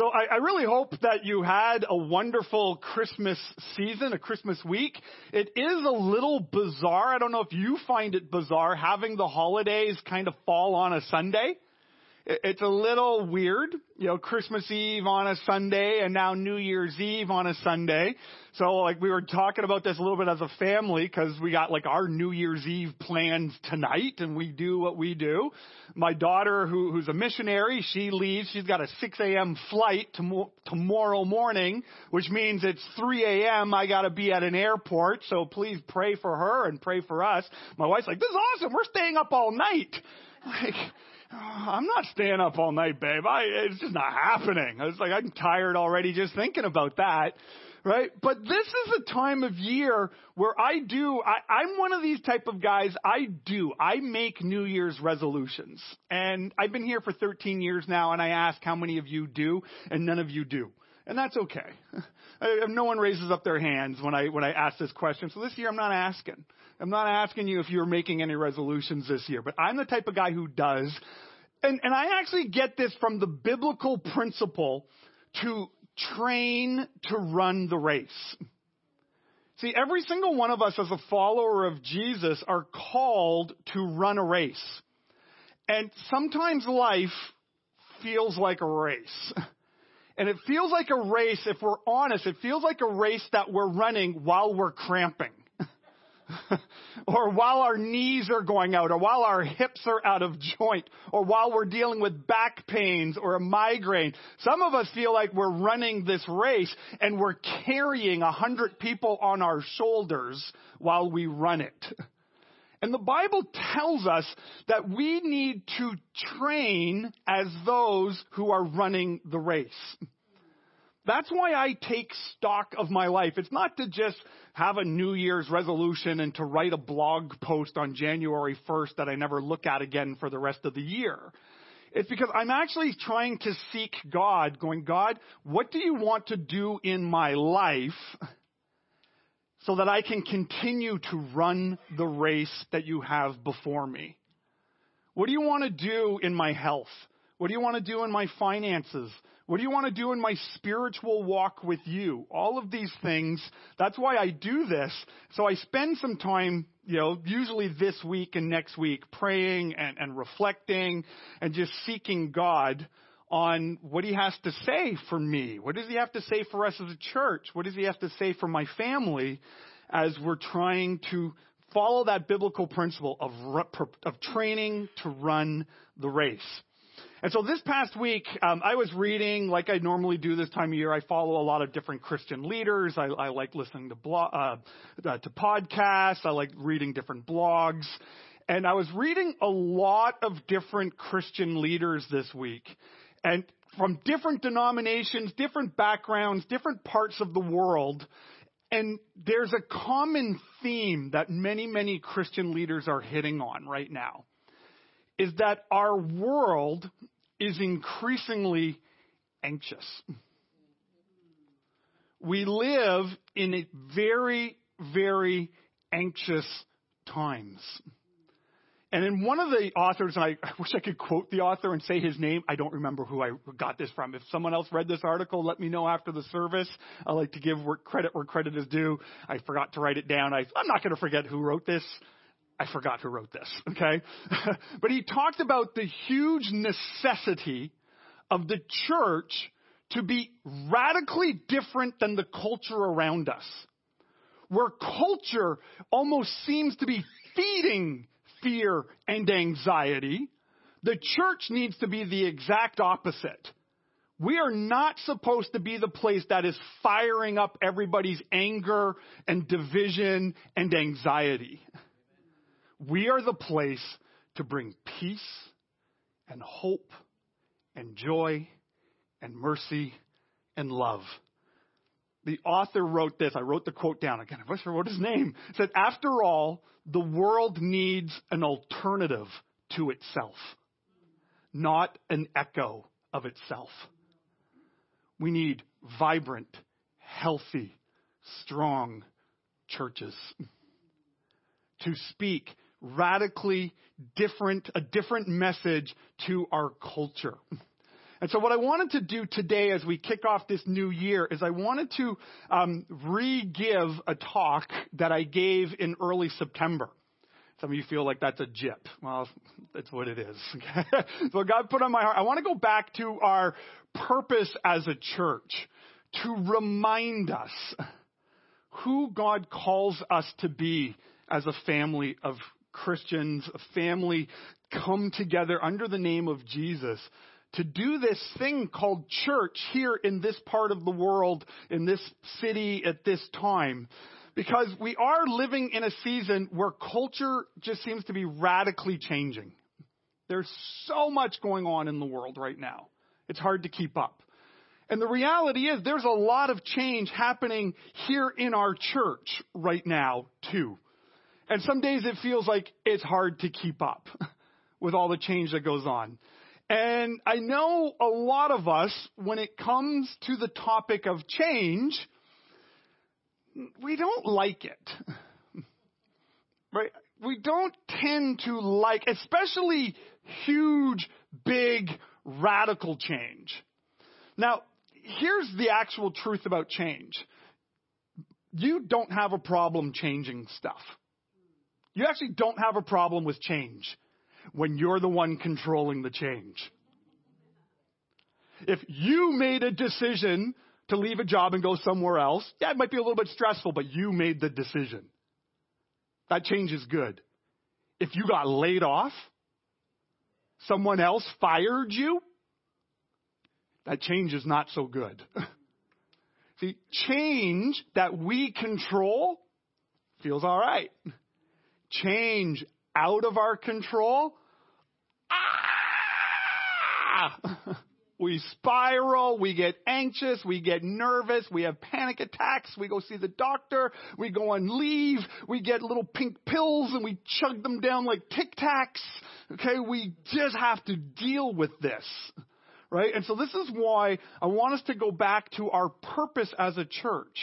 So I, I, really hope that you had a wonderful Christmas season, a Christmas week. It is a little bizarre. I don't know if you find it bizarre having the holidays kind of fall on a Sunday. It's a little weird, you know, Christmas Eve on a Sunday and now New Year's Eve on a Sunday. So like we were talking about this a little bit as a family because we got like our New Year's Eve plans tonight and we do what we do. My daughter who, who's a missionary, she leaves. She's got a 6 a.m. flight to, tomorrow morning, which means it's 3 a.m. I got to be at an airport. So please pray for her and pray for us. My wife's like, this is awesome. We're staying up all night. Like, Ah, I'm not staying up all night, babe. I, it's just not happening. I was like I'm tired already just thinking about that. Right? But this is a time of year where I do, I, I'm one of these type of guys, I do, I make New Year's resolutions. And I've been here for 13 years now and I ask how many of you do, and none of you do. And that's okay. no one raises up their hands when I, when I ask this question. So this year I'm not asking. I'm not asking you if you're making any resolutions this year, but I'm the type of guy who does. And, and I actually get this from the biblical principle to train to run the race. See, every single one of us as a follower of Jesus are called to run a race. And sometimes life feels like a race. And it feels like a race, if we're honest, it feels like a race that we're running while we're cramping. or while our knees are going out, or while our hips are out of joint, or while we're dealing with back pains or a migraine. Some of us feel like we're running this race and we're carrying a hundred people on our shoulders while we run it. And the Bible tells us that we need to train as those who are running the race. That's why I take stock of my life. It's not to just have a New Year's resolution and to write a blog post on January 1st that I never look at again for the rest of the year. It's because I'm actually trying to seek God, going, God, what do you want to do in my life so that I can continue to run the race that you have before me? What do you want to do in my health? What do you want to do in my finances? What do you want to do in my spiritual walk with you? All of these things. That's why I do this. So I spend some time, you know, usually this week and next week praying and, and reflecting and just seeking God on what he has to say for me. What does he have to say for us as a church? What does he have to say for my family as we're trying to follow that biblical principle of, of training to run the race? And so this past week, um, I was reading, like I normally do this time of year. I follow a lot of different Christian leaders. I, I like listening to uh, uh, to podcasts. I like reading different blogs. And I was reading a lot of different Christian leaders this week, and from different denominations, different backgrounds, different parts of the world. And there's a common theme that many, many Christian leaders are hitting on right now is that our world is increasingly anxious. We live in very, very anxious times. And in one of the authors, and I, I, wish I could quote the author and say his name. I don't remember who I got this from. If someone else read this article, let me know after the service. I like to give credit where credit is due. I forgot to write it down. I, I'm not going to forget who wrote this. I forgot who wrote this, okay? but he talked about the huge necessity of the church to be radically different than the culture around us. Where culture almost seems to be feeding fear and anxiety, the church needs to be the exact opposite. We are not supposed to be the place that is firing up everybody's anger and division and anxiety. We are the place to bring peace and hope and joy and mercy and love. The author wrote this. I wrote the quote down again. I wish I wrote his name. It said, after all, the world needs an alternative to itself, not an echo of itself. We need vibrant, healthy, strong churches to speak radically different, a different message to our culture. And so what I wanted to do today as we kick off this new year is I wanted to um, re-give a talk that I gave in early September. Some of you feel like that's a jip. Well, that's what it is. so God put on my heart. I want to go back to our purpose as a church to remind us who God calls us to be as a family of Christians, a family come together under the name of Jesus to do this thing called church here in this part of the world, in this city at this time. Because we are living in a season where culture just seems to be radically changing. There's so much going on in the world right now. It's hard to keep up. And the reality is there's a lot of change happening here in our church right now, too. And some days it feels like it's hard to keep up with all the change that goes on. And I know a lot of us, when it comes to the topic of change, we don't like it. right? We don't tend to like, especially huge, big, radical change. Now, here's the actual truth about change. You don't have a problem changing stuff. You actually don't have a problem with change when you're the one controlling the change. If you made a decision to leave a job and go somewhere else, yeah, it might be a little bit stressful, but you made the decision. That change is good. If you got laid off, someone else fired you, that change is not so good. See, change that we control feels all right change out of our control, ah! We spiral, we get anxious, we get nervous, we have panic attacks, we go see the doctor, we go on leave, we get little pink pills and we chug them down like Tic Tacs. Okay, we just have to deal with this. Right? And so this is why I want us to go back to our purpose as a church.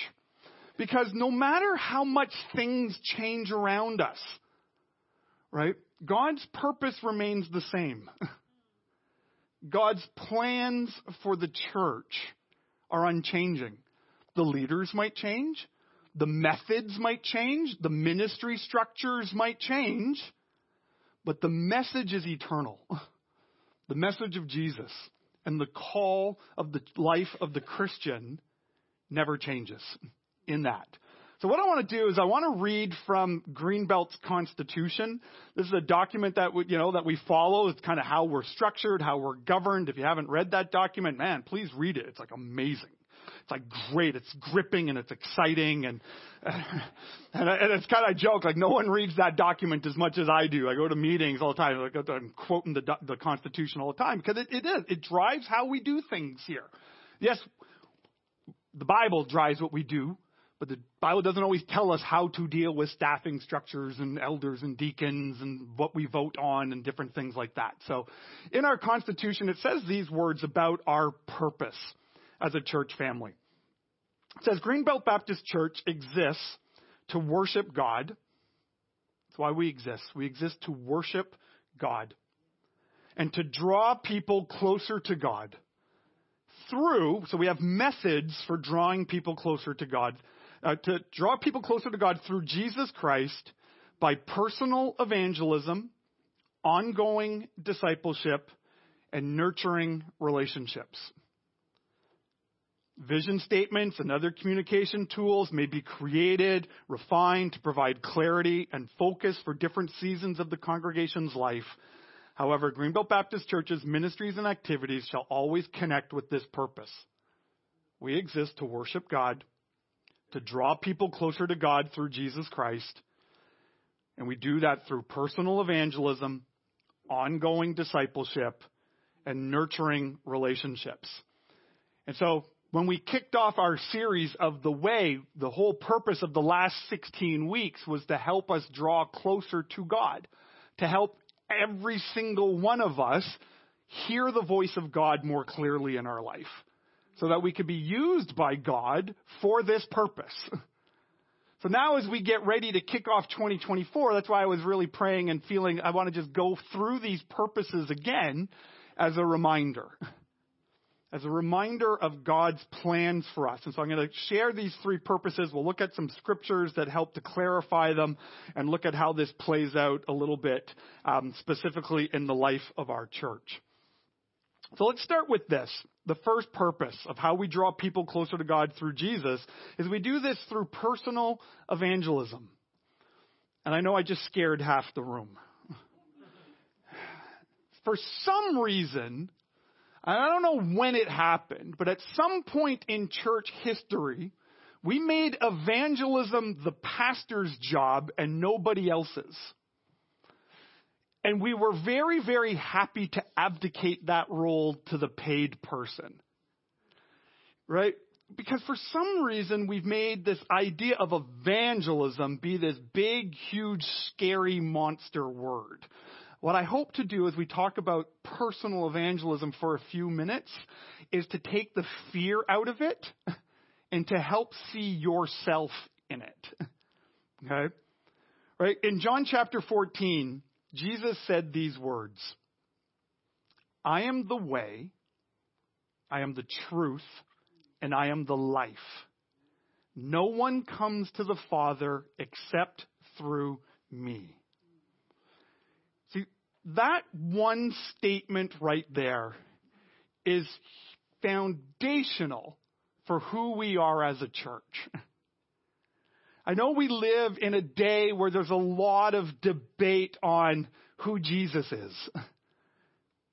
Because no matter how much things change around us, right, God's purpose remains the same. God's plans for the church are unchanging. The leaders might change, the methods might change, the ministry structures might change, but the message is eternal. The message of Jesus and the call of the life of the Christian never changes in that. So what I want to do is I want to read from Greenbelt's Constitution. This is a document that we, you know that we follow. It's kind of how we're structured, how we're governed. If you haven't read that document, man, please read it. It's like amazing. It's like great. It's gripping and it's exciting and and, and it's kind of a joke. Like no one reads that document as much as I do. I go to meetings all the time. Like I'm quoting the the Constitution all the time because it, it is. It drives how we do things here. Yes, the Bible drives what we do, but the Bible doesn't always tell us how to deal with staffing structures and elders and deacons and what we vote on and different things like that. So in our Constitution, it says these words about our purpose as a church family. It says Greenbelt Baptist Church exists to worship God. That's why we exist. We exist to worship God and to draw people closer to God through, so we have methods for drawing people closer to God uh, to draw people closer to God through Jesus Christ by personal evangelism, ongoing discipleship, and nurturing relationships. Vision statements and other communication tools may be created, refined to provide clarity and focus for different seasons of the congregation's life. However, Greenbelt Baptist Church's ministries and activities shall always connect with this purpose. We exist to worship God to draw people closer to God through Jesus Christ. And we do that through personal evangelism, ongoing discipleship, and nurturing relationships. And so when we kicked off our series of the way, the whole purpose of the last 16 weeks was to help us draw closer to God, to help every single one of us hear the voice of God more clearly in our life so that we could be used by God for this purpose. So now as we get ready to kick off 2024, that's why I was really praying and feeling I want to just go through these purposes again as a reminder. as a reminder of God's plans for us. And so I'm going to share these three purposes. We'll look at some scriptures that help to clarify them and look at how this plays out a little bit, um, specifically in the life of our church. So let's start with this. The first purpose of how we draw people closer to God through Jesus is we do this through personal evangelism. And I know I just scared half the room. For some reason, I don't know when it happened, but at some point in church history, we made evangelism the pastor's job and nobody else's. And we were very, very happy to abdicate that role to the paid person. Right? Because for some reason we've made this idea of evangelism be this big, huge, scary monster word. What I hope to do as we talk about personal evangelism for a few minutes is to take the fear out of it and to help see yourself in it. Okay? Right? In John chapter 14, Jesus said these words I am the way, I am the truth, and I am the life. No one comes to the Father except through me. See, that one statement right there is foundational for who we are as a church. I know we live in a day where there's a lot of debate on who Jesus is.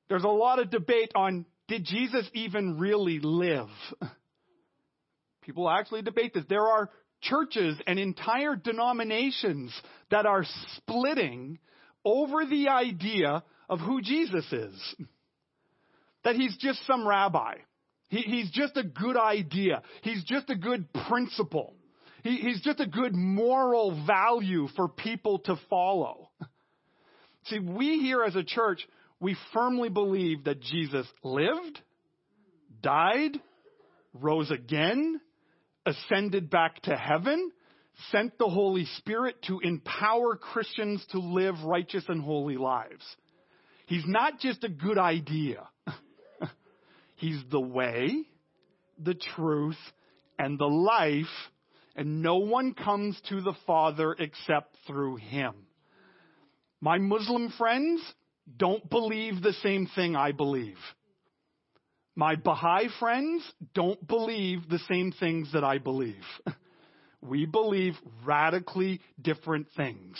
There's a lot of debate on did Jesus even really live? People actually debate this. There are churches and entire denominations that are splitting over the idea of who Jesus is. That he's just some rabbi. He, he's just a good idea. He's just a good principle. He, he's just a good moral value for people to follow. See, we here as a church, we firmly believe that Jesus lived, died, rose again, ascended back to heaven, sent the Holy Spirit to empower Christians to live righteous and holy lives. He's not just a good idea. He's the way, the truth, and the life, and no one comes to the Father except through Him. My Muslim friends don't believe the same thing I believe. My Baha'i friends don't believe the same things that I believe. We believe radically different things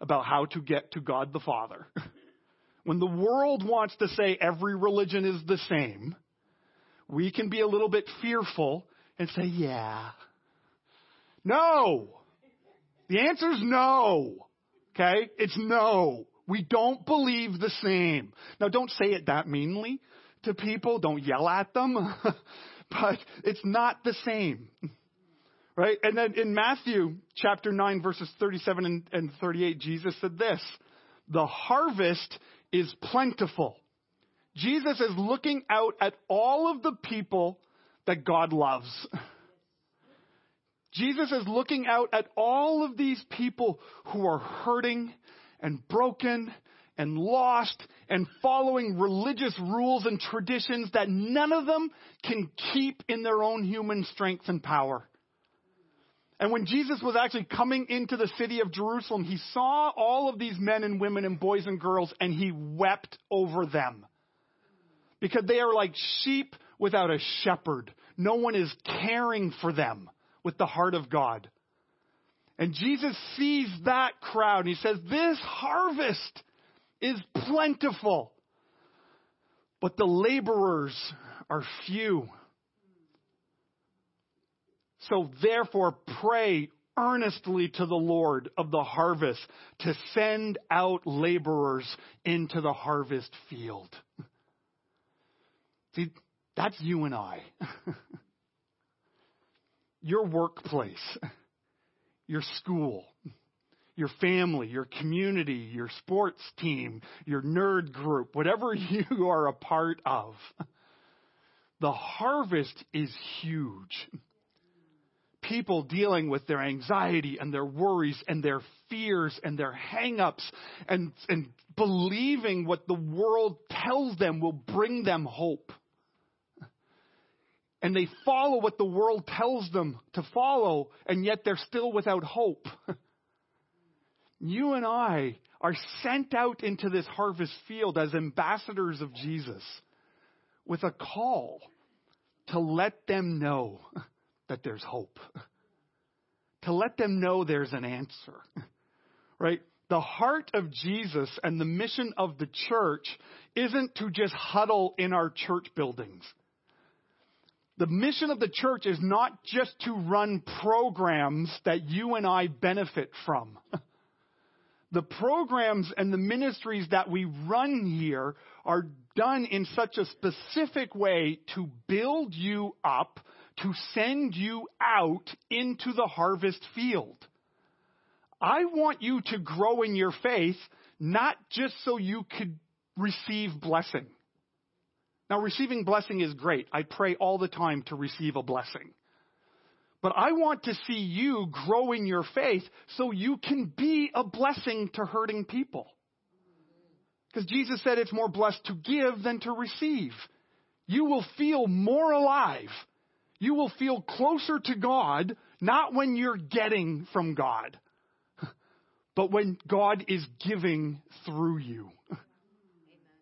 about how to get to God the Father. When the world wants to say every religion is the same, we can be a little bit fearful and say, yeah. No. The answer is no. Okay? It's no. We don't believe the same. Now don't say it that meanly to people. Don't yell at them. but it's not the same. Right? And then in Matthew chapter 9 verses 37 and, and 38, Jesus said this, the harvest is plentiful. Jesus is looking out at all of the people that God loves. Jesus is looking out at all of these people who are hurting and broken and lost and following religious rules and traditions that none of them can keep in their own human strength and power. And when Jesus was actually coming into the city of Jerusalem, he saw all of these men and women and boys and girls and he wept over them. Because they are like sheep without a shepherd. No one is caring for them with the heart of God. And Jesus sees that crowd and he says, This harvest is plentiful, but the laborers are few. So therefore, pray earnestly to the Lord of the harvest to send out laborers into the harvest field. See, that's you and I. your workplace, your school, your family, your community, your sports team, your nerd group, whatever you are a part of. The harvest is huge people dealing with their anxiety and their worries and their fears and their hangups and, and believing what the world tells them will bring them hope. And they follow what the world tells them to follow, and yet they're still without hope. you and I are sent out into this harvest field as ambassadors of Jesus with a call to let them know that there's hope, to let them know there's an answer, right? The heart of Jesus and the mission of the church isn't to just huddle in our church buildings. The mission of the church is not just to run programs that you and I benefit from. the programs and the ministries that we run here are done in such a specific way to build you up, to send you out into the harvest field. I want you to grow in your faith, not just so you could receive blessing. Now, receiving blessing is great. I pray all the time to receive a blessing. But I want to see you grow in your faith so you can be a blessing to hurting people. Because Jesus said it's more blessed to give than to receive. You will feel more alive. You will feel closer to God, not when you're getting from God, but when God is giving through you.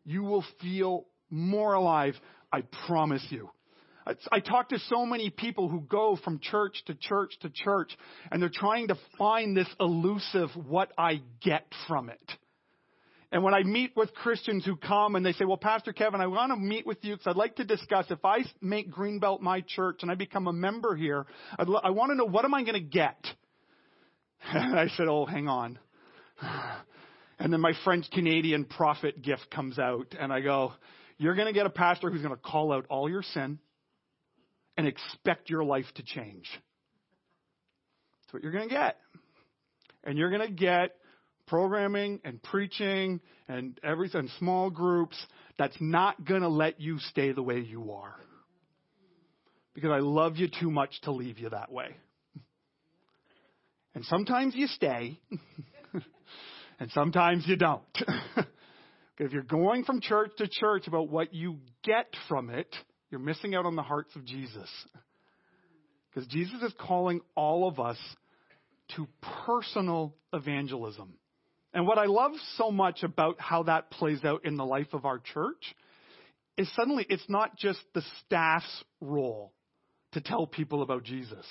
You will feel more alive. I promise you. I talk to so many people who go from church to church to church, and they're trying to find this elusive what I get from it. And when I meet with Christians who come and they say, well, Pastor Kevin, I want to meet with you because I'd like to discuss if I make Greenbelt my church and I become a member here, I'd lo- I want to know what am I going to get? And I said, oh, hang on. And then my French Canadian prophet gift comes out and I go, you're going to get a pastor who's going to call out all your sin and expect your life to change. That's what you're going to get. And you're going to get programming and preaching and everything, small groups that's not going to let you stay the way you are. Because I love you too much to leave you that way. And sometimes you stay, and sometimes you don't. if you're going from church to church about what you get from it, you're missing out on the hearts of Jesus. Because Jesus is calling all of us to personal evangelism. And what I love so much about how that plays out in the life of our church is suddenly it's not just the staff's role to tell people about Jesus.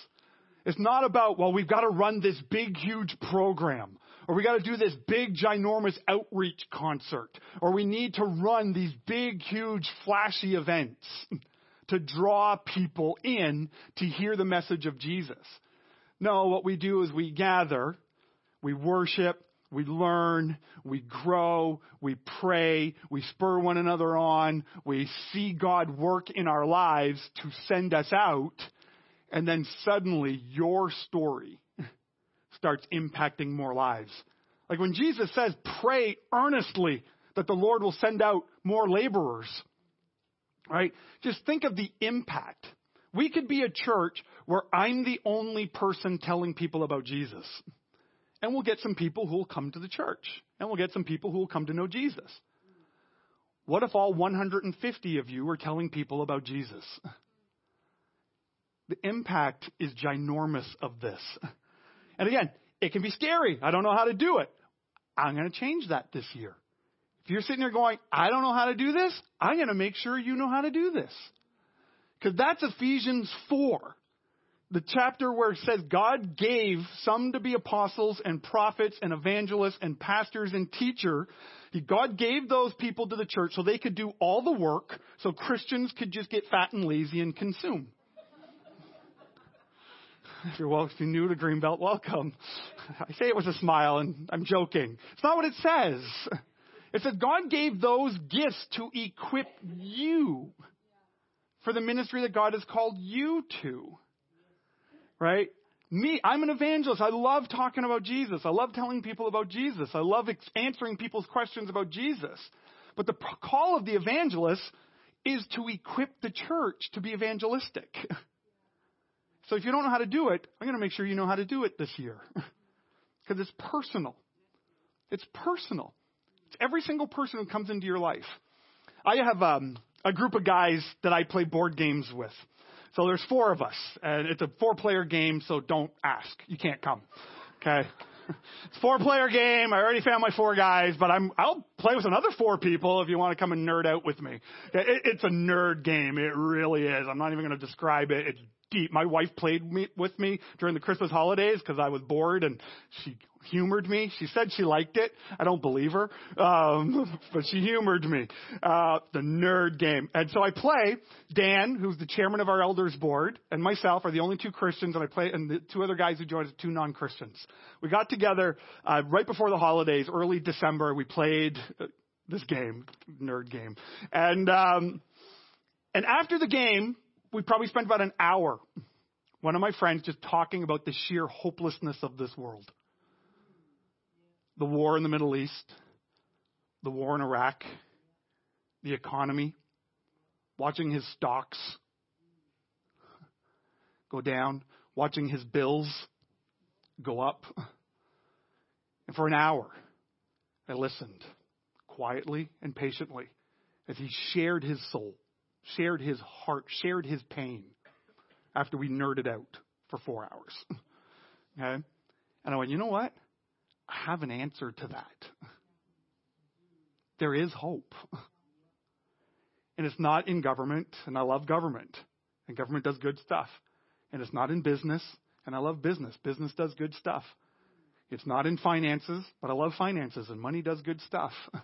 It's not about, well, we've got to run this big, huge program, or we got to do this big, ginormous outreach concert, or we need to run these big, huge, flashy events to draw people in to hear the message of Jesus. No, what we do is we gather, we worship, we learn, we grow, we pray, we spur one another on, we see God work in our lives to send us out, and then suddenly your story starts impacting more lives. Like when Jesus says, pray earnestly that the Lord will send out more laborers, right? Just think of the impact. We could be a church where I'm the only person telling people about Jesus. And we'll get some people who will come to the church. And we'll get some people who will come to know Jesus. What if all 150 of you were telling people about Jesus? The impact is ginormous of this. And again, it can be scary. I don't know how to do it. I'm going to change that this year. If you're sitting there going, I don't know how to do this, I'm going to make sure you know how to do this. Because that's Ephesians 4. The chapter where it says God gave some to be apostles and prophets and evangelists and pastors and teacher. God gave those people to the church so they could do all the work so Christians could just get fat and lazy and consume. If you're, well, if you're new to Greenbelt, welcome. I say it with a smile and I'm joking. It's not what it says. It says God gave those gifts to equip you for the ministry that God has called you to. Right? Me, I'm an evangelist. I love talking about Jesus. I love telling people about Jesus. I love answering people's questions about Jesus. But the call of the evangelist is to equip the church to be evangelistic. So if you don't know how to do it, I'm going to make sure you know how to do it this year. Because it's personal. It's personal. It's every single person who comes into your life. I have um, a group of guys that I play board games with. So there's four of us, and it's a four player game, so don't ask. You can't come. Okay? It's a four player game. I already found my four guys, but I'm, I'll play with another four people if you want to come and nerd out with me. It, it's a nerd game. It really is. I'm not even going to describe it. It's deep. My wife played me, with me during the Christmas holidays because I was bored and she humored me. She said she liked it. I don't believe her, um, but she humored me. Uh, the nerd game. And so I play. Dan, who's the chairman of our elders board, and myself are the only two Christians, and I play, and the two other guys who joined us, two non-Christians. We got together uh, right before the holidays, early December. We played uh, this game, nerd game, and um, and after the game, we probably spent about an hour, one of my friends, just talking about the sheer hopelessness of this world. The war in the Middle East, the war in Iraq, the economy, watching his stocks go down, watching his bills go up. And for an hour, I listened quietly and patiently as he shared his soul shared his heart, shared his pain after we nerded out for four hours. okay? And I went, you know what? I have an answer to that. There is hope. And it's not in government, and I love government, and government does good stuff. And it's not in business, and I love business. Business does good stuff. It's not in finances, but I love finances, and money does good stuff.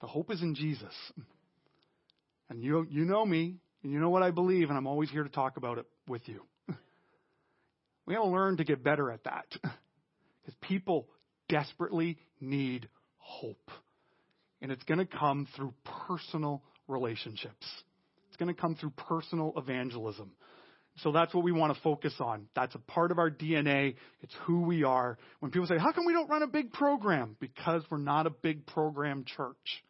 The hope is in Jesus. And you, you know me, and you know what I believe, and I'm always here to talk about it with you. we got to learn to get better at that. Because people desperately need hope. And it's going to come through personal relationships. It's going to come through personal evangelism. So that's what we want to focus on. That's a part of our DNA. It's who we are. When people say, How come we don't run a big program? Because we're not a big program church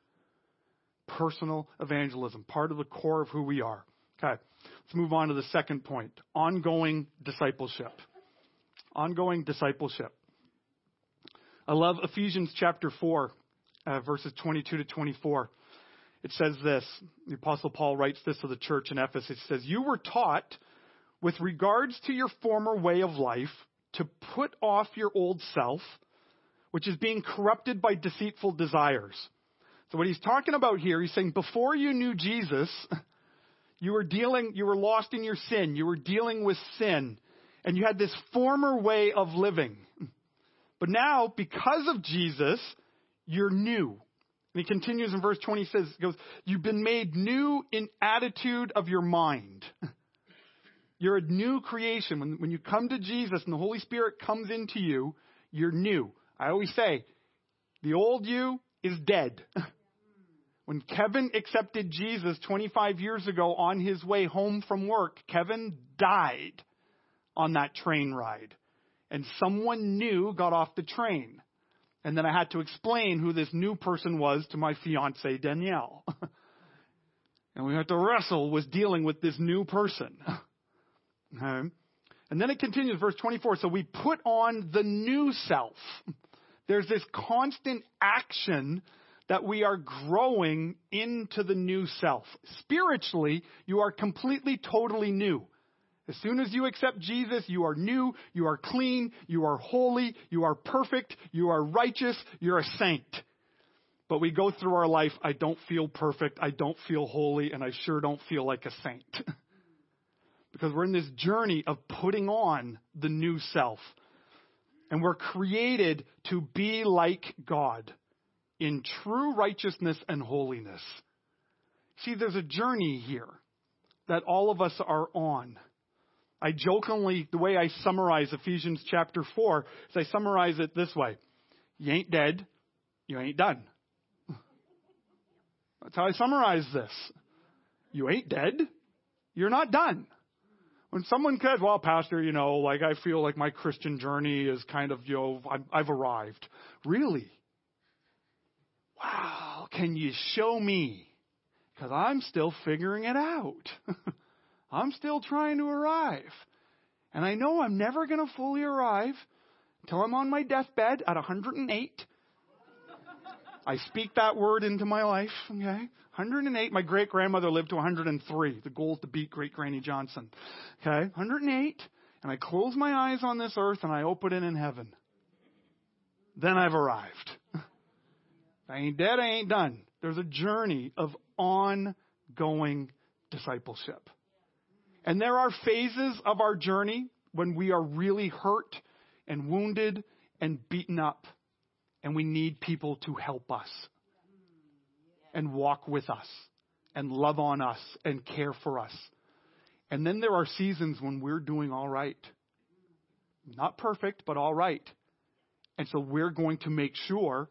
personal evangelism, part of the core of who we are. Okay, let's move on to the second point ongoing discipleship. Ongoing discipleship. I love Ephesians chapter 4, uh, verses 22 to 24. It says this the Apostle Paul writes this to the church in Ephesus. He says, You were taught with regards to your former way of life to put off your old self, which is being corrupted by deceitful desires so what he's talking about here, he's saying before you knew Jesus, you were dealing, you were lost in your sin. You were dealing with sin. And you had this former way of living. But now, because of Jesus, you're new. And he continues in verse 20, he says, goes, You've been made new in attitude of your mind. You're a new creation. When, when you come to Jesus and the Holy Spirit comes into you, you're new. I always say, the old you is dead. When Kevin accepted Jesus 25 years ago on his way home from work, Kevin died on that train ride. And someone new got off the train. And then I had to explain who this new person was to my fiance Danielle. and we had to wrestle with dealing with this new person. okay. And then it continues, verse 24. So we put on the new self. There's this constant action that we are growing into the new self. Spiritually, you are completely, totally new. As soon as you accept Jesus, you are new, you are clean, you are holy, you are perfect, you are righteous, you're a saint. But we go through our life, I don't feel perfect, I don't feel holy, and I sure don't feel like a saint. because we're in this journey of putting on the new self. And we're created to be like God in true righteousness and holiness. See, there's a journey here that all of us are on. I jokingly, the way I summarize Ephesians chapter 4 is I summarize it this way You ain't dead, you ain't done. That's how I summarize this. You ain't dead, you're not done. When someone says, well, Pastor, you know, like I feel like my Christian journey is kind of, you know, I've arrived. Really? Wow, can you show me? Because I'm still figuring it out. I'm still trying to arrive. And I know I'm never going to fully arrive until I'm on my deathbed at 108. I speak that word into my life. Okay. 108. My great grandmother lived to 103. The goal is to beat great Granny Johnson. Okay. 108. And I close my eyes on this earth and I open it in heaven. Then I've arrived. I ain't dead. I ain't done. There's a journey of ongoing discipleship. And there are phases of our journey when we are really hurt and wounded and beaten up. And we need people to help us and walk with us and love on us and care for us. And then there are seasons when we're doing all right. Not perfect, but all right. And so we're going to make sure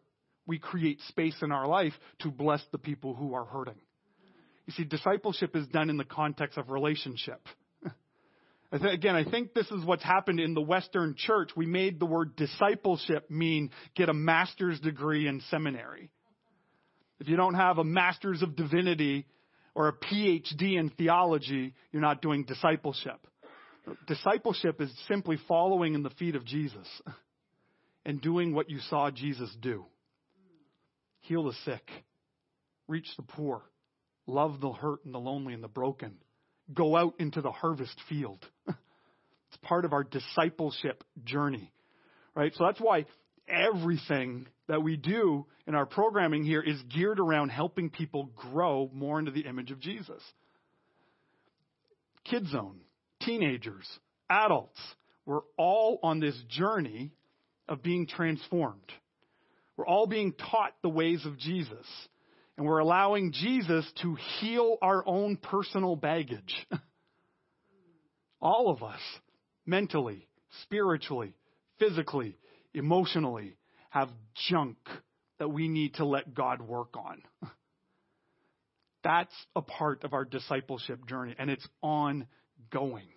we create space in our life to bless the people who are hurting. You see, discipleship is done in the context of relationship. Again, I think this is what's happened in the Western church. We made the word discipleship mean get a master's degree in seminary. If you don't have a master's of divinity or a PhD in theology, you're not doing discipleship. Discipleship is simply following in the feet of Jesus and doing what you saw Jesus do heal the sick, reach the poor, love the hurt and the lonely and the broken, go out into the harvest field. it's part of our discipleship journey, right? So that's why everything that we do in our programming here is geared around helping people grow more into the image of Jesus. Kid zone, teenagers, adults, we're all on this journey of being transformed. We're all being taught the ways of Jesus. And we're allowing Jesus to heal our own personal baggage. all of us, mentally, spiritually, physically, emotionally, have junk that we need to let God work on. That's a part of our discipleship journey, and it's ongoing.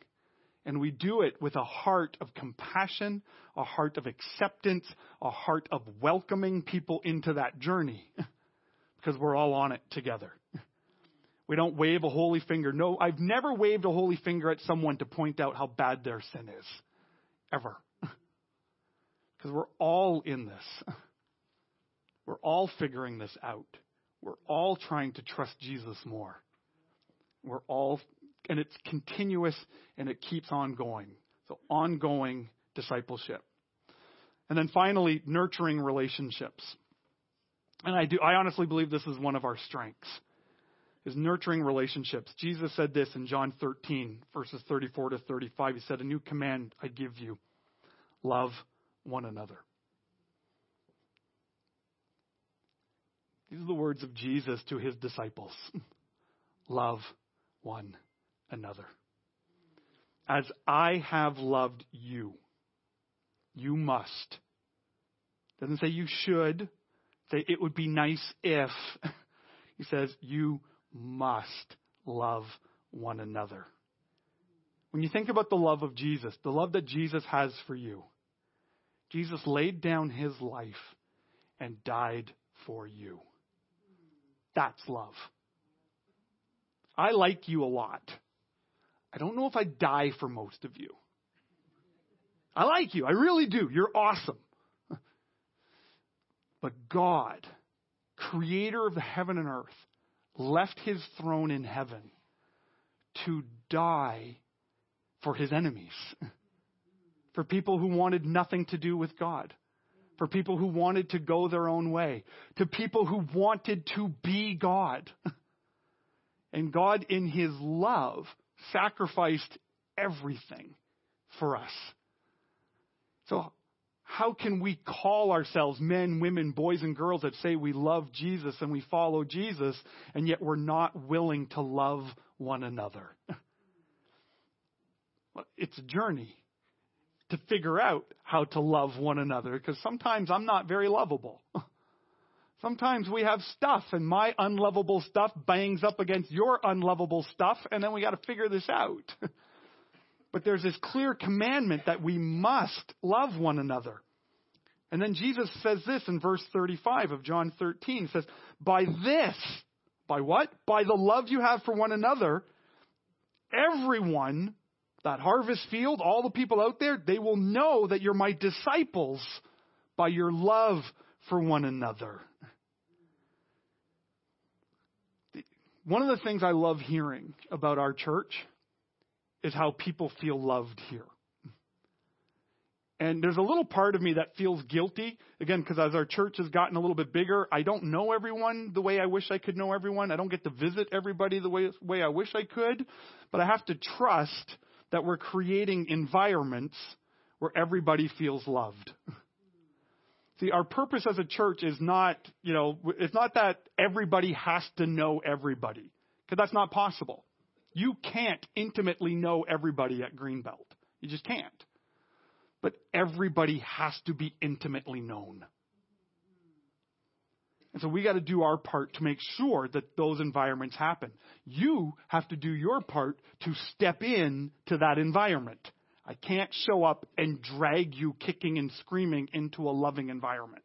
And we do it with a heart of compassion, a heart of acceptance, a heart of welcoming people into that journey because we're all on it together. We don't wave a holy finger. No, I've never waved a holy finger at someone to point out how bad their sin is. Ever. Because we're all in this. We're all figuring this out. We're all trying to trust Jesus more. We're all and it's continuous and it keeps on going. So ongoing discipleship. And then finally, nurturing relationships. And I do, I honestly believe this is one of our strengths, is nurturing relationships. Jesus said this in John 13, verses 34 to 35. He said, a new command I give you. Love one another. These are the words of Jesus to his disciples. Love one another. As I have loved you, you must. Doesn't say you should. Say it would be nice if. He says you must love one another. When you think about the love of Jesus, the love that Jesus has for you, Jesus laid down his life and died for you. That's love. I like you a lot. I don't know if I'd die for most of you. I like you. I really do. You're awesome. But God, creator of the heaven and earth, left his throne in heaven to die for his enemies, for people who wanted nothing to do with God, for people who wanted to go their own way, to people who wanted to be God. And God, in his love, sacrificed everything for us. So, how can we call ourselves men, women, boys, and girls that say we love Jesus and we follow Jesus, and yet we're not willing to love one another? it's a journey to figure out how to love one another because sometimes I'm not very lovable. Sometimes we have stuff and my unlovable stuff bangs up against your unlovable stuff and then we got to figure this out. but there's this clear commandment that we must love one another. And then Jesus says this in verse 35 of John 13. He says, by this, by what? By the love you have for one another, everyone, that harvest field, all the people out there, they will know that you're my disciples by your love for one another. One of the things I love hearing about our church is how people feel loved here. And there's a little part of me that feels guilty, again, because as our church has gotten a little bit bigger, I don't know everyone the way I wish I could know everyone. I don't get to visit everybody the way, way I wish I could. But I have to trust that we're creating environments where everybody feels loved. See, our purpose as a church is not, you know, it's not that everybody has to know everybody, because that's not possible. You can't intimately know everybody at Greenbelt. You just can't. But everybody has to be intimately known. And so we got to do our part to make sure that those environments happen. You have to do your part to step in to that environment. I can't show up and drag you kicking and screaming into a loving environment.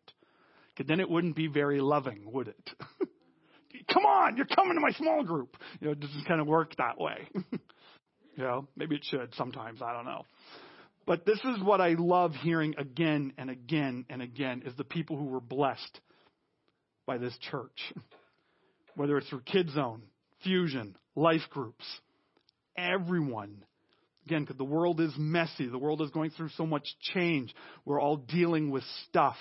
Because then it wouldn't be very loving, would it? Come on, you're coming to my small group. You know, it doesn't kind of work that way. you know, maybe it should sometimes, I don't know. But this is what I love hearing again and again and again is the people who were blessed by this church. Whether it's through Kid Zone, Fusion, life groups, everyone Again, because the world is messy. The world is going through so much change. We're all dealing with stuff.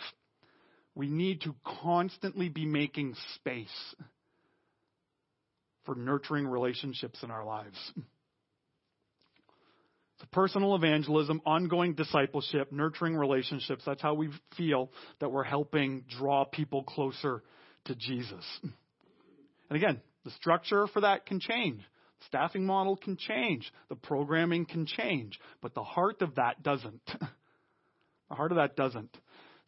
We need to constantly be making space for nurturing relationships in our lives. So personal evangelism, ongoing discipleship, nurturing relationships. That's how we feel that we're helping draw people closer to Jesus. And again, the structure for that can change. Staffing model can change. The programming can change. But the heart of that doesn't. the heart of that doesn't.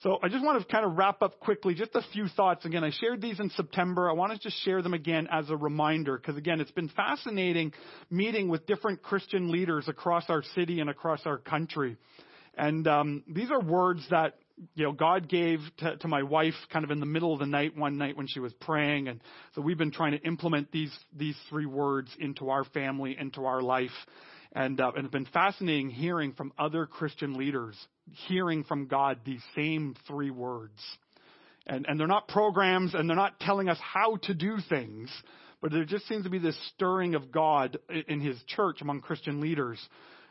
So I just want to kind of wrap up quickly, just a few thoughts. Again, I shared these in September. I want to share them again as a reminder, because again, it's been fascinating meeting with different Christian leaders across our city and across our country. And um, these are words that you know, God gave to, to my wife kind of in the middle of the night one night when she was praying. And so we've been trying to implement these, these three words into our family, into our life. And, uh, and it's been fascinating hearing from other Christian leaders, hearing from God these same three words. And, and they're not programs and they're not telling us how to do things, but there just seems to be this stirring of God in his church among Christian leaders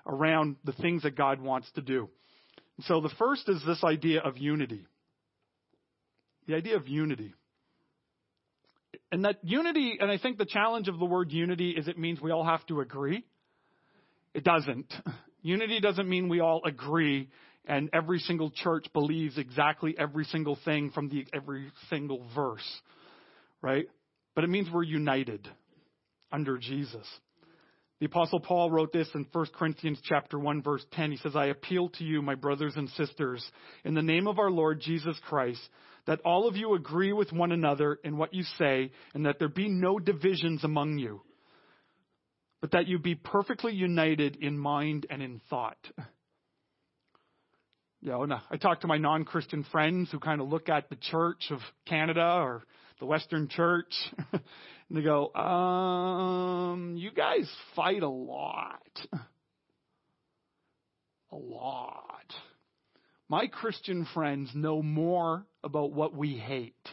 around the things that God wants to do. So the first is this idea of unity. The idea of unity. And that unity, and I think the challenge of the word unity is it means we all have to agree. It doesn't. Unity doesn't mean we all agree and every single church believes exactly every single thing from the every single verse, right? But it means we're united under Jesus. The apostle Paul wrote this in 1 Corinthians chapter 1 verse 10. He says, I appeal to you, my brothers and sisters, in the name of our Lord Jesus Christ, that all of you agree with one another in what you say, and that there be no divisions among you, but that you be perfectly united in mind and in thought. You oh, know, I talk to my non-Christian friends who kind of look at the Church of Canada or the Western Church, And they go, um, you guys fight a lot. A lot. My Christian friends know more about what we hate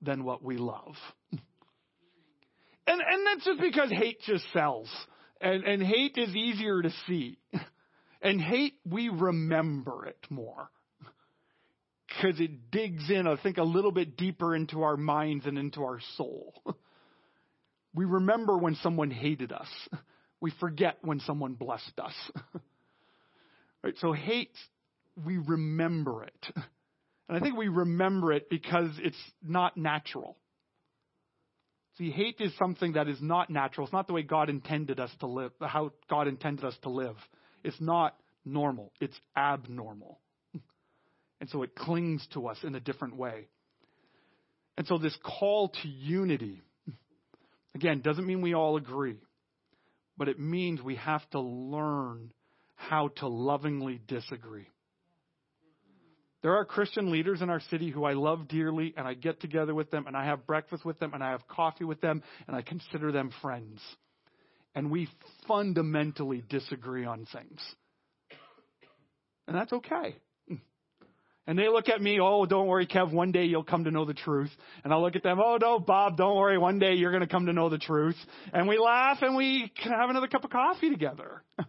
than what we love. And, and that's just because hate just sells. And, and hate is easier to see. And hate, we remember it more. Because it digs in, I think, a little bit deeper into our minds and into our soul. We remember when someone hated us. We forget when someone blessed us. right? So hate, we remember it. And I think we remember it because it's not natural. See, hate is something that is not natural. It's not the way God intended us to live, how God intended us to live. It's not normal. It's abnormal. And so it clings to us in a different way. And so this call to unity Again, doesn't mean we all agree, but it means we have to learn how to lovingly disagree. There are Christian leaders in our city who I love dearly, and I get together with them, and I have breakfast with them, and I have coffee with them, and I consider them friends. And we fundamentally disagree on things. And that's okay. And they look at me, oh, don't worry, Kev, one day you'll come to know the truth. And I'll look at them, oh, no, Bob, don't worry, one day you're going to come to know the truth. And we laugh and we can have another cup of coffee together. I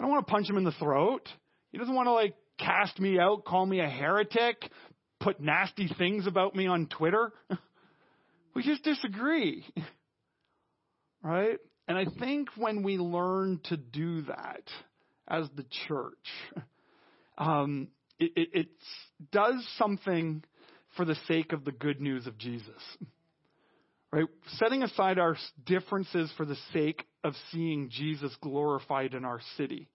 don't want to punch him in the throat. He doesn't want to like cast me out, call me a heretic, put nasty things about me on Twitter. we just disagree. Right? And I think when we learn to do that as the church, um, it, it, does something for the sake of the good news of Jesus. Right? Setting aside our differences for the sake of seeing Jesus glorified in our city.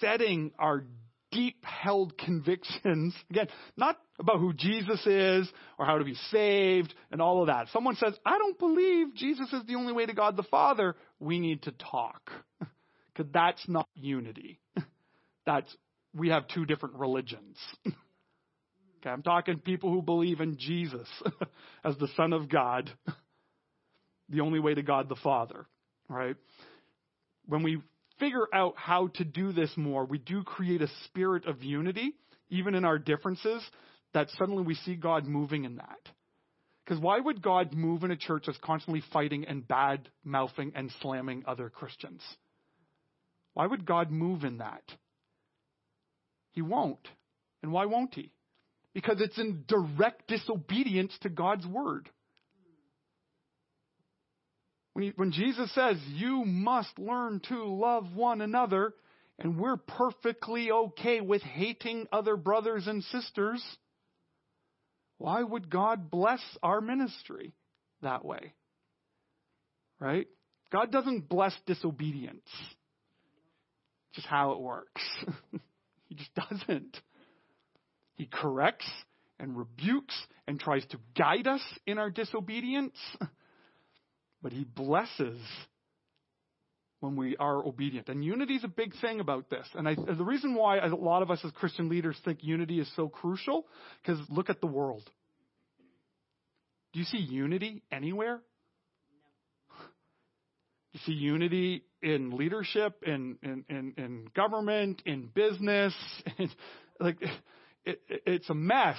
Setting our deep held convictions, again, not about who Jesus is or how to be saved and all of that. Someone says, I don't believe Jesus is the only way to God the Father. We need to talk. Because that's not unity. That's we have two different religions. okay, I'm talking people who believe in Jesus as the Son of God, the only way to God the Father, right? When we figure out how to do this more, we do create a spirit of unity, even in our differences, that suddenly we see God moving in that. Because why would God move in a church that's constantly fighting and bad mouthing and slamming other Christians? Why would God move in that? He won't. And why won't he? Because it's in direct disobedience to God's word. When, he, when Jesus says, You must learn to love one another, and we're perfectly okay with hating other brothers and sisters, why would God bless our ministry that way? Right? God doesn't bless disobedience. Just how it works. He just doesn't. He corrects and rebukes and tries to guide us in our disobedience, but he blesses when we are obedient. And unity is a big thing about this. And I, the reason why a lot of us as Christian leaders think unity is so crucial, because look at the world. Do you see unity anywhere? No. Do you see unity in leadership, in in in, in government, in business, like it, it, it's a mess.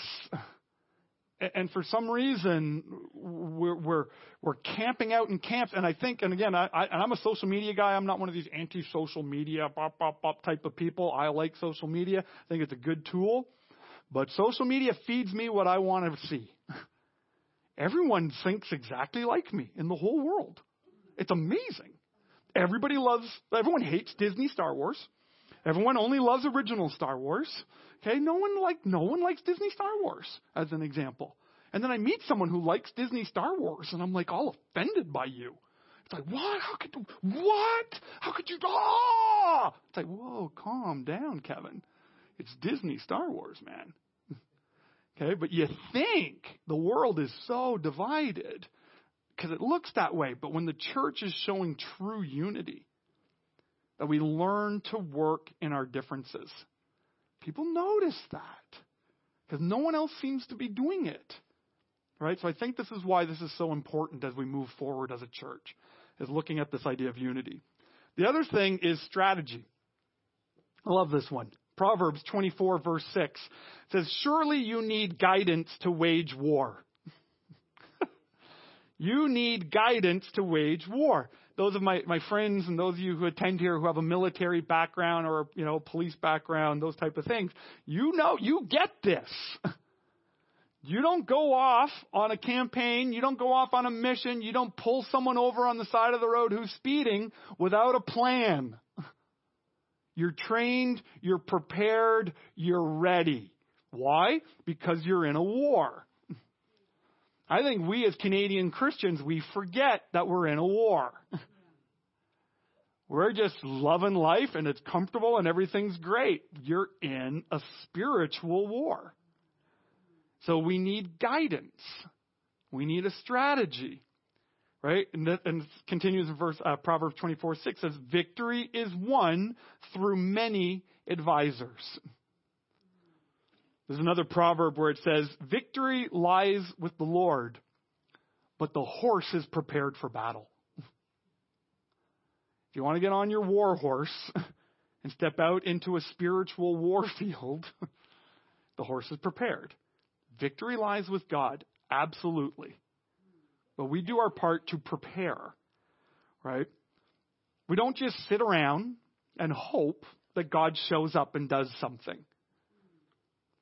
And for some reason, we're, we're we're camping out in camps. And I think, and again, I, I and I'm a social media guy. I'm not one of these anti-social media bop, bop, bop type of people. I like social media. I think it's a good tool. But social media feeds me what I want to see. Everyone thinks exactly like me in the whole world. It's amazing. Everybody loves, everyone hates Disney Star Wars. Everyone only loves original Star Wars. Okay, no one like no one likes Disney Star Wars as an example. And then I meet someone who likes Disney Star Wars, and I'm like all offended by you. It's like what? How could? What? How could you? Ah! It's like whoa, calm down, Kevin. It's Disney Star Wars, man. okay, but you think the world is so divided because it looks that way. But when the church is showing true unity, that we learn to work in our differences, people notice that because no one else seems to be doing it. Right? So I think this is why this is so important as we move forward as a church, is looking at this idea of unity. The other thing is strategy. I love this one. Proverbs 24, verse 6 says, Surely you need guidance to wage war. You need guidance to wage war. Those of my, my friends and those of you who attend here who have a military background or, you know, police background, those type of things, you know, you get this. You don't go off on a campaign. You don't go off on a mission. You don't pull someone over on the side of the road who's speeding without a plan. You're trained, you're prepared, you're ready. Why? Because you're in a war. I think we as Canadian Christians, we forget that we're in a war. We're just loving life and it's comfortable and everything's great. You're in a spiritual war. So we need guidance. We need a strategy. Right? And, that, and continues in verse, uh, Proverbs 24, 6 says, Victory is won through many advisors. There's another proverb where it says, Victory lies with the Lord, but the horse is prepared for battle. If you want to get on your war horse and step out into a spiritual war field, The horse is prepared. Victory lies with God, absolutely. But we do our part to prepare, right? We don't just sit around and hope that God shows up and does something.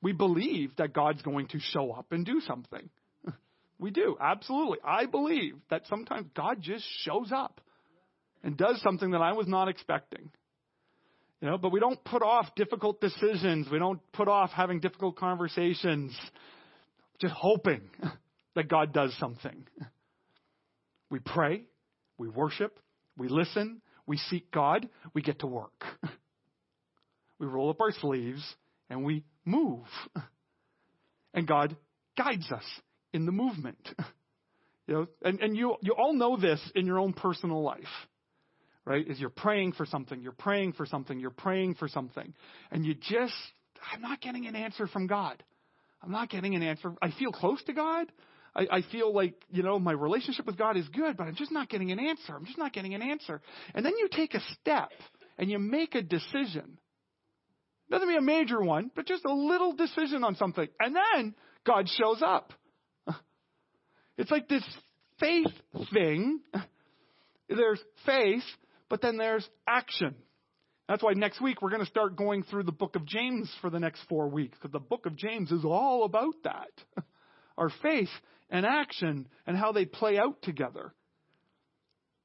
We believe that God's going to show up and do something. We do, absolutely. I believe that sometimes God just shows up and does something that I was not expecting. You know, but we don't put off difficult decisions. We don't put off having difficult conversations, just hoping that God does something. We pray, we worship, we listen, we seek God, we get to work. We roll up our sleeves and we move. And God guides us in the movement. You know, and, and you you all know this in your own personal life. Right? Is you're praying for something, you're praying for something, you're praying for something, and you just I'm not getting an answer from God. I'm not getting an answer. I feel close to God. I, I feel like, you know, my relationship with God is good, but I'm just not getting an answer. I'm just not getting an answer. And then you take a step and you make a decision. Doesn't be a major one, but just a little decision on something. And then God shows up. It's like this faith thing. There's faith, but then there's action. That's why next week we're going to start going through the book of James for the next four weeks, because the book of James is all about that. Our faith and action and how they play out together.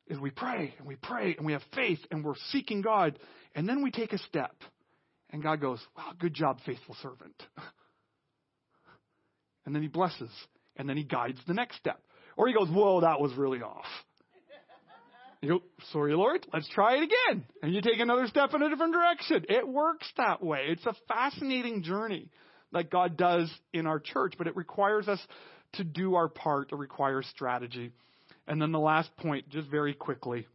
Is we pray and we pray and we have faith and we're seeking God, and then we take a step. And God goes, Wow, good job, faithful servant. And then he blesses and then he guides the next step. Or he goes, Whoa, that was really off. You go, sorry, Lord, let's try it again. And you take another step in a different direction. It works that way. It's a fascinating journey that God does in our church, but it requires us to do our part. It requires strategy. And then the last point, just very quickly,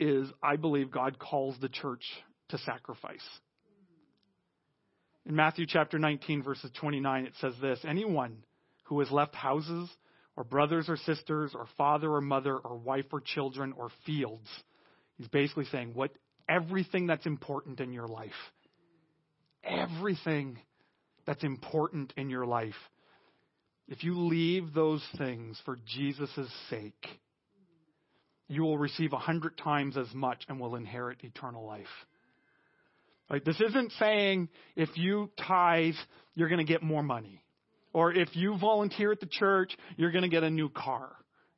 is I believe God calls the church to sacrifice. In Matthew chapter 19, verses 29, it says this Anyone who has left houses, or brothers or sisters, or father or mother, or wife or children, or fields, he's basically saying, what everything that's important in your life, everything that's important in your life, if you leave those things for Jesus' sake, you will receive a hundred times as much and will inherit eternal life. Like this isn't saying if you tithe, you're going to get more money. Or if you volunteer at the church, you're going to get a new car.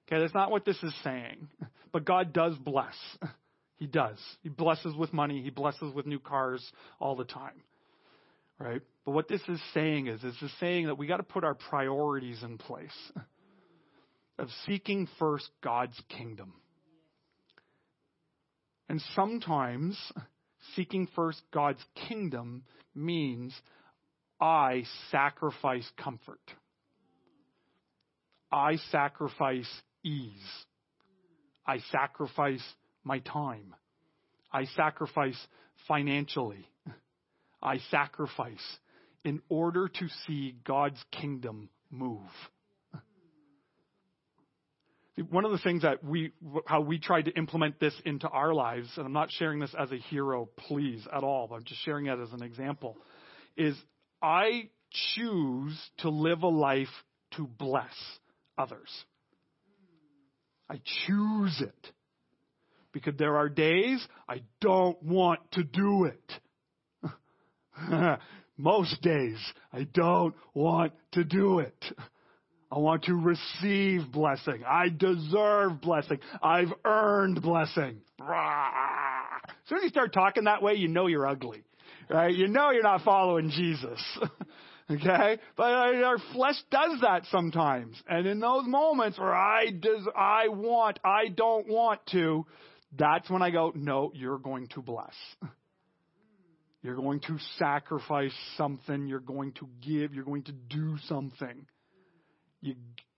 Okay, that's not what this is saying. But God does bless. He does. He blesses with money. He blesses with new cars all the time. Right? But what this is saying is, this is saying that we got to put our priorities in place of seeking first God's kingdom. And sometimes seeking first God's kingdom means I sacrifice comfort. I sacrifice ease. I sacrifice my time. I sacrifice financially. I sacrifice in order to see God's kingdom move. One of the things that we, how we tried to implement this into our lives, and I'm not sharing this as a hero, please, at all, but I'm just sharing it as an example, is I choose to live a life to bless others. I choose it. Because there are days I don't want to do it. Most days I don't want to do it. I want to receive blessing. I deserve blessing. I've earned blessing. As soon as you start talking that way, you know you're ugly. Right? You know you're not following Jesus. okay? But uh, our flesh does that sometimes. And in those moments where I des- I want, I don't want to, that's when I go, no, you're going to bless. You're going to sacrifice something. You're going to give. You're going to do something you,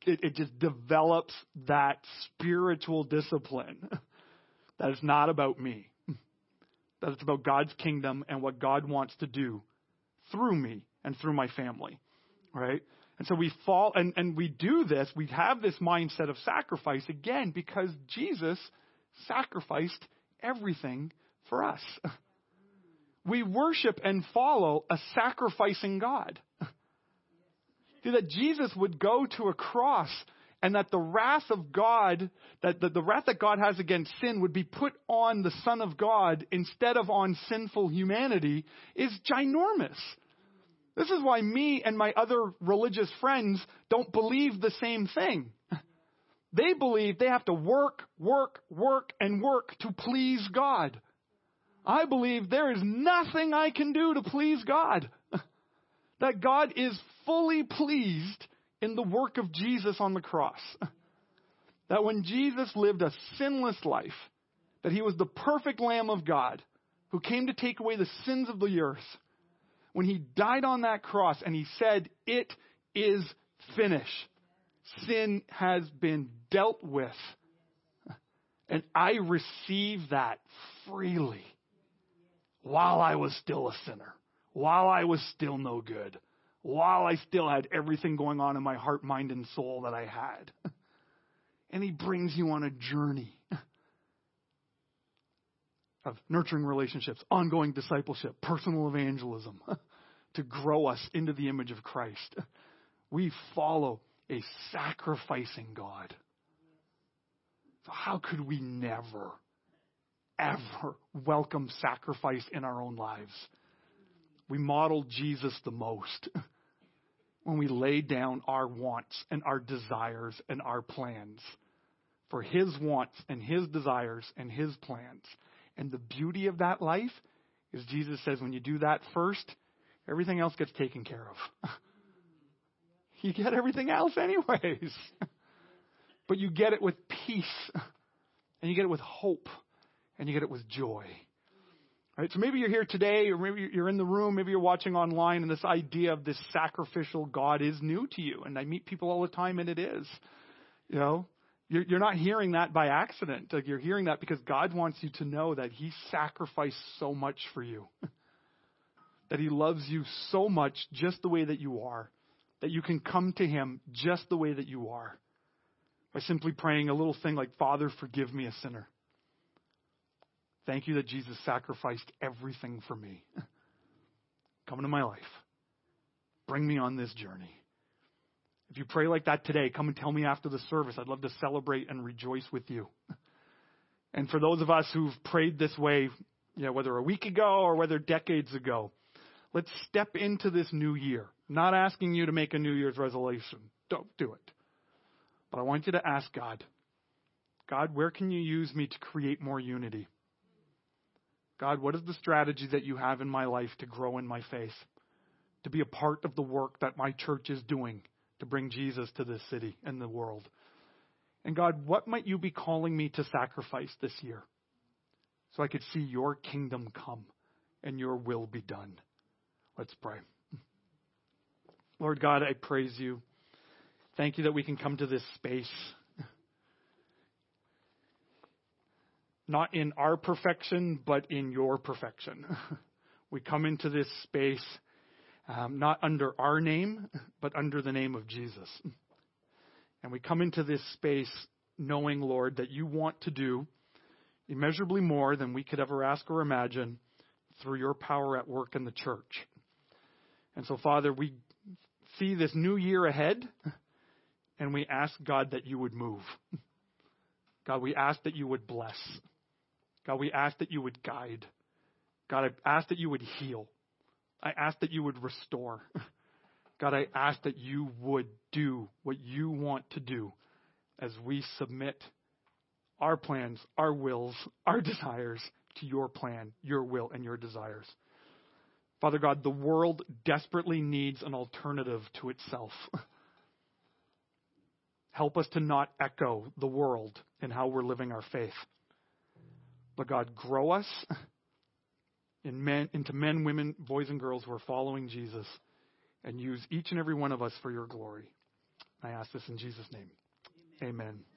it, it just develops that spiritual discipline that is not about me. That it's about God's kingdom and what God wants to do through me and through my family. Right? And so we fall, and, and we do this, we have this mindset of sacrifice again because Jesus sacrificed everything for us. We worship and follow a sacrificing God. That Jesus would go to a cross and that the wrath of God, that the, the wrath that God has against sin would be put on the Son of God instead of on sinful humanity is ginormous. This is why me and my other religious friends don't believe the same thing. They believe they have to work, work, work, and work to please God. I believe there is nothing I can do to please God. That God is fully pleased in the work of Jesus on the cross. That when Jesus lived a sinless life, that he was the perfect Lamb of God who came to take away the sins of the earth. When he died on that cross and he said, It is finished. Sin has been dealt with. And I receive that freely while I was still a sinner, while I was still no good while I still had everything going on in my heart, mind, and soul that I had. And He brings you on a journey of nurturing relationships, ongoing discipleship, personal evangelism to grow us into the image of Christ. We follow a sacrificing God. So, how could we never, ever welcome sacrifice in our own lives? We model Jesus the most. when we lay down our wants and our desires and our plans for His wants and His desires and His plans. And the beauty of that life is Jesus says when you do that first, everything else gets taken care of. you get everything else anyways. but you get it with peace, and you get it with hope, and you get it with joy. Right? So maybe you're here today, or maybe you're in the room, maybe you're watching online, and this idea of this sacrificial God is new to you. And I meet people all the time, and it is. You know, you're, you're not hearing that by accident. Like you're hearing that because God wants you to know that He sacrificed so much for you, that He loves you so much just the way that you are, that you can come to Him just the way that you are by simply praying a little thing like, Father, forgive me a sinner. Thank you that Jesus sacrificed everything for me. Come into my life. Bring me on this journey. If you pray like that today, come and tell me after the service. I'd love to celebrate and rejoice with you. And for those of us who've prayed this way, you know, whether a week ago or whether decades ago, let's step into this new year. I'm not asking you to make a New Year's resolution. Don't do it. But I want you to ask God, God, where can you use me to create more unity? God, what is the strategy that you have in my life to grow in my faith? To be a part of the work that my church is doing to bring Jesus to this city and the world? And God, what might you be calling me to sacrifice this year so I could see your kingdom come and your will be done? Let's pray. Lord God, I praise you. Thank you that we can come to this space not in our perfection, but in your perfection. we come into this space um, not under our name, but under the name of Jesus. And we come into this space knowing, Lord, that you want to do immeasurably more than we could ever ask or imagine through your power at work in the church. And so, Father, we see this new year ahead, and we ask, God, that you would move. God, we ask that you would bless. God, we ask that you would guide. God, I ask that you would heal. I ask that you would restore. God, I ask that you would do what you want to do as we submit our plans, our wills, our desires to your plan, your will, and your desires. Father God, the world desperately needs an alternative to itself. Help us to not echo the world in how we're living our faith. But God, grow us in men, into men, women, boys, and girls who are following Jesus and use each and every one of us for your glory. I ask this in Jesus' name. Amen. Amen.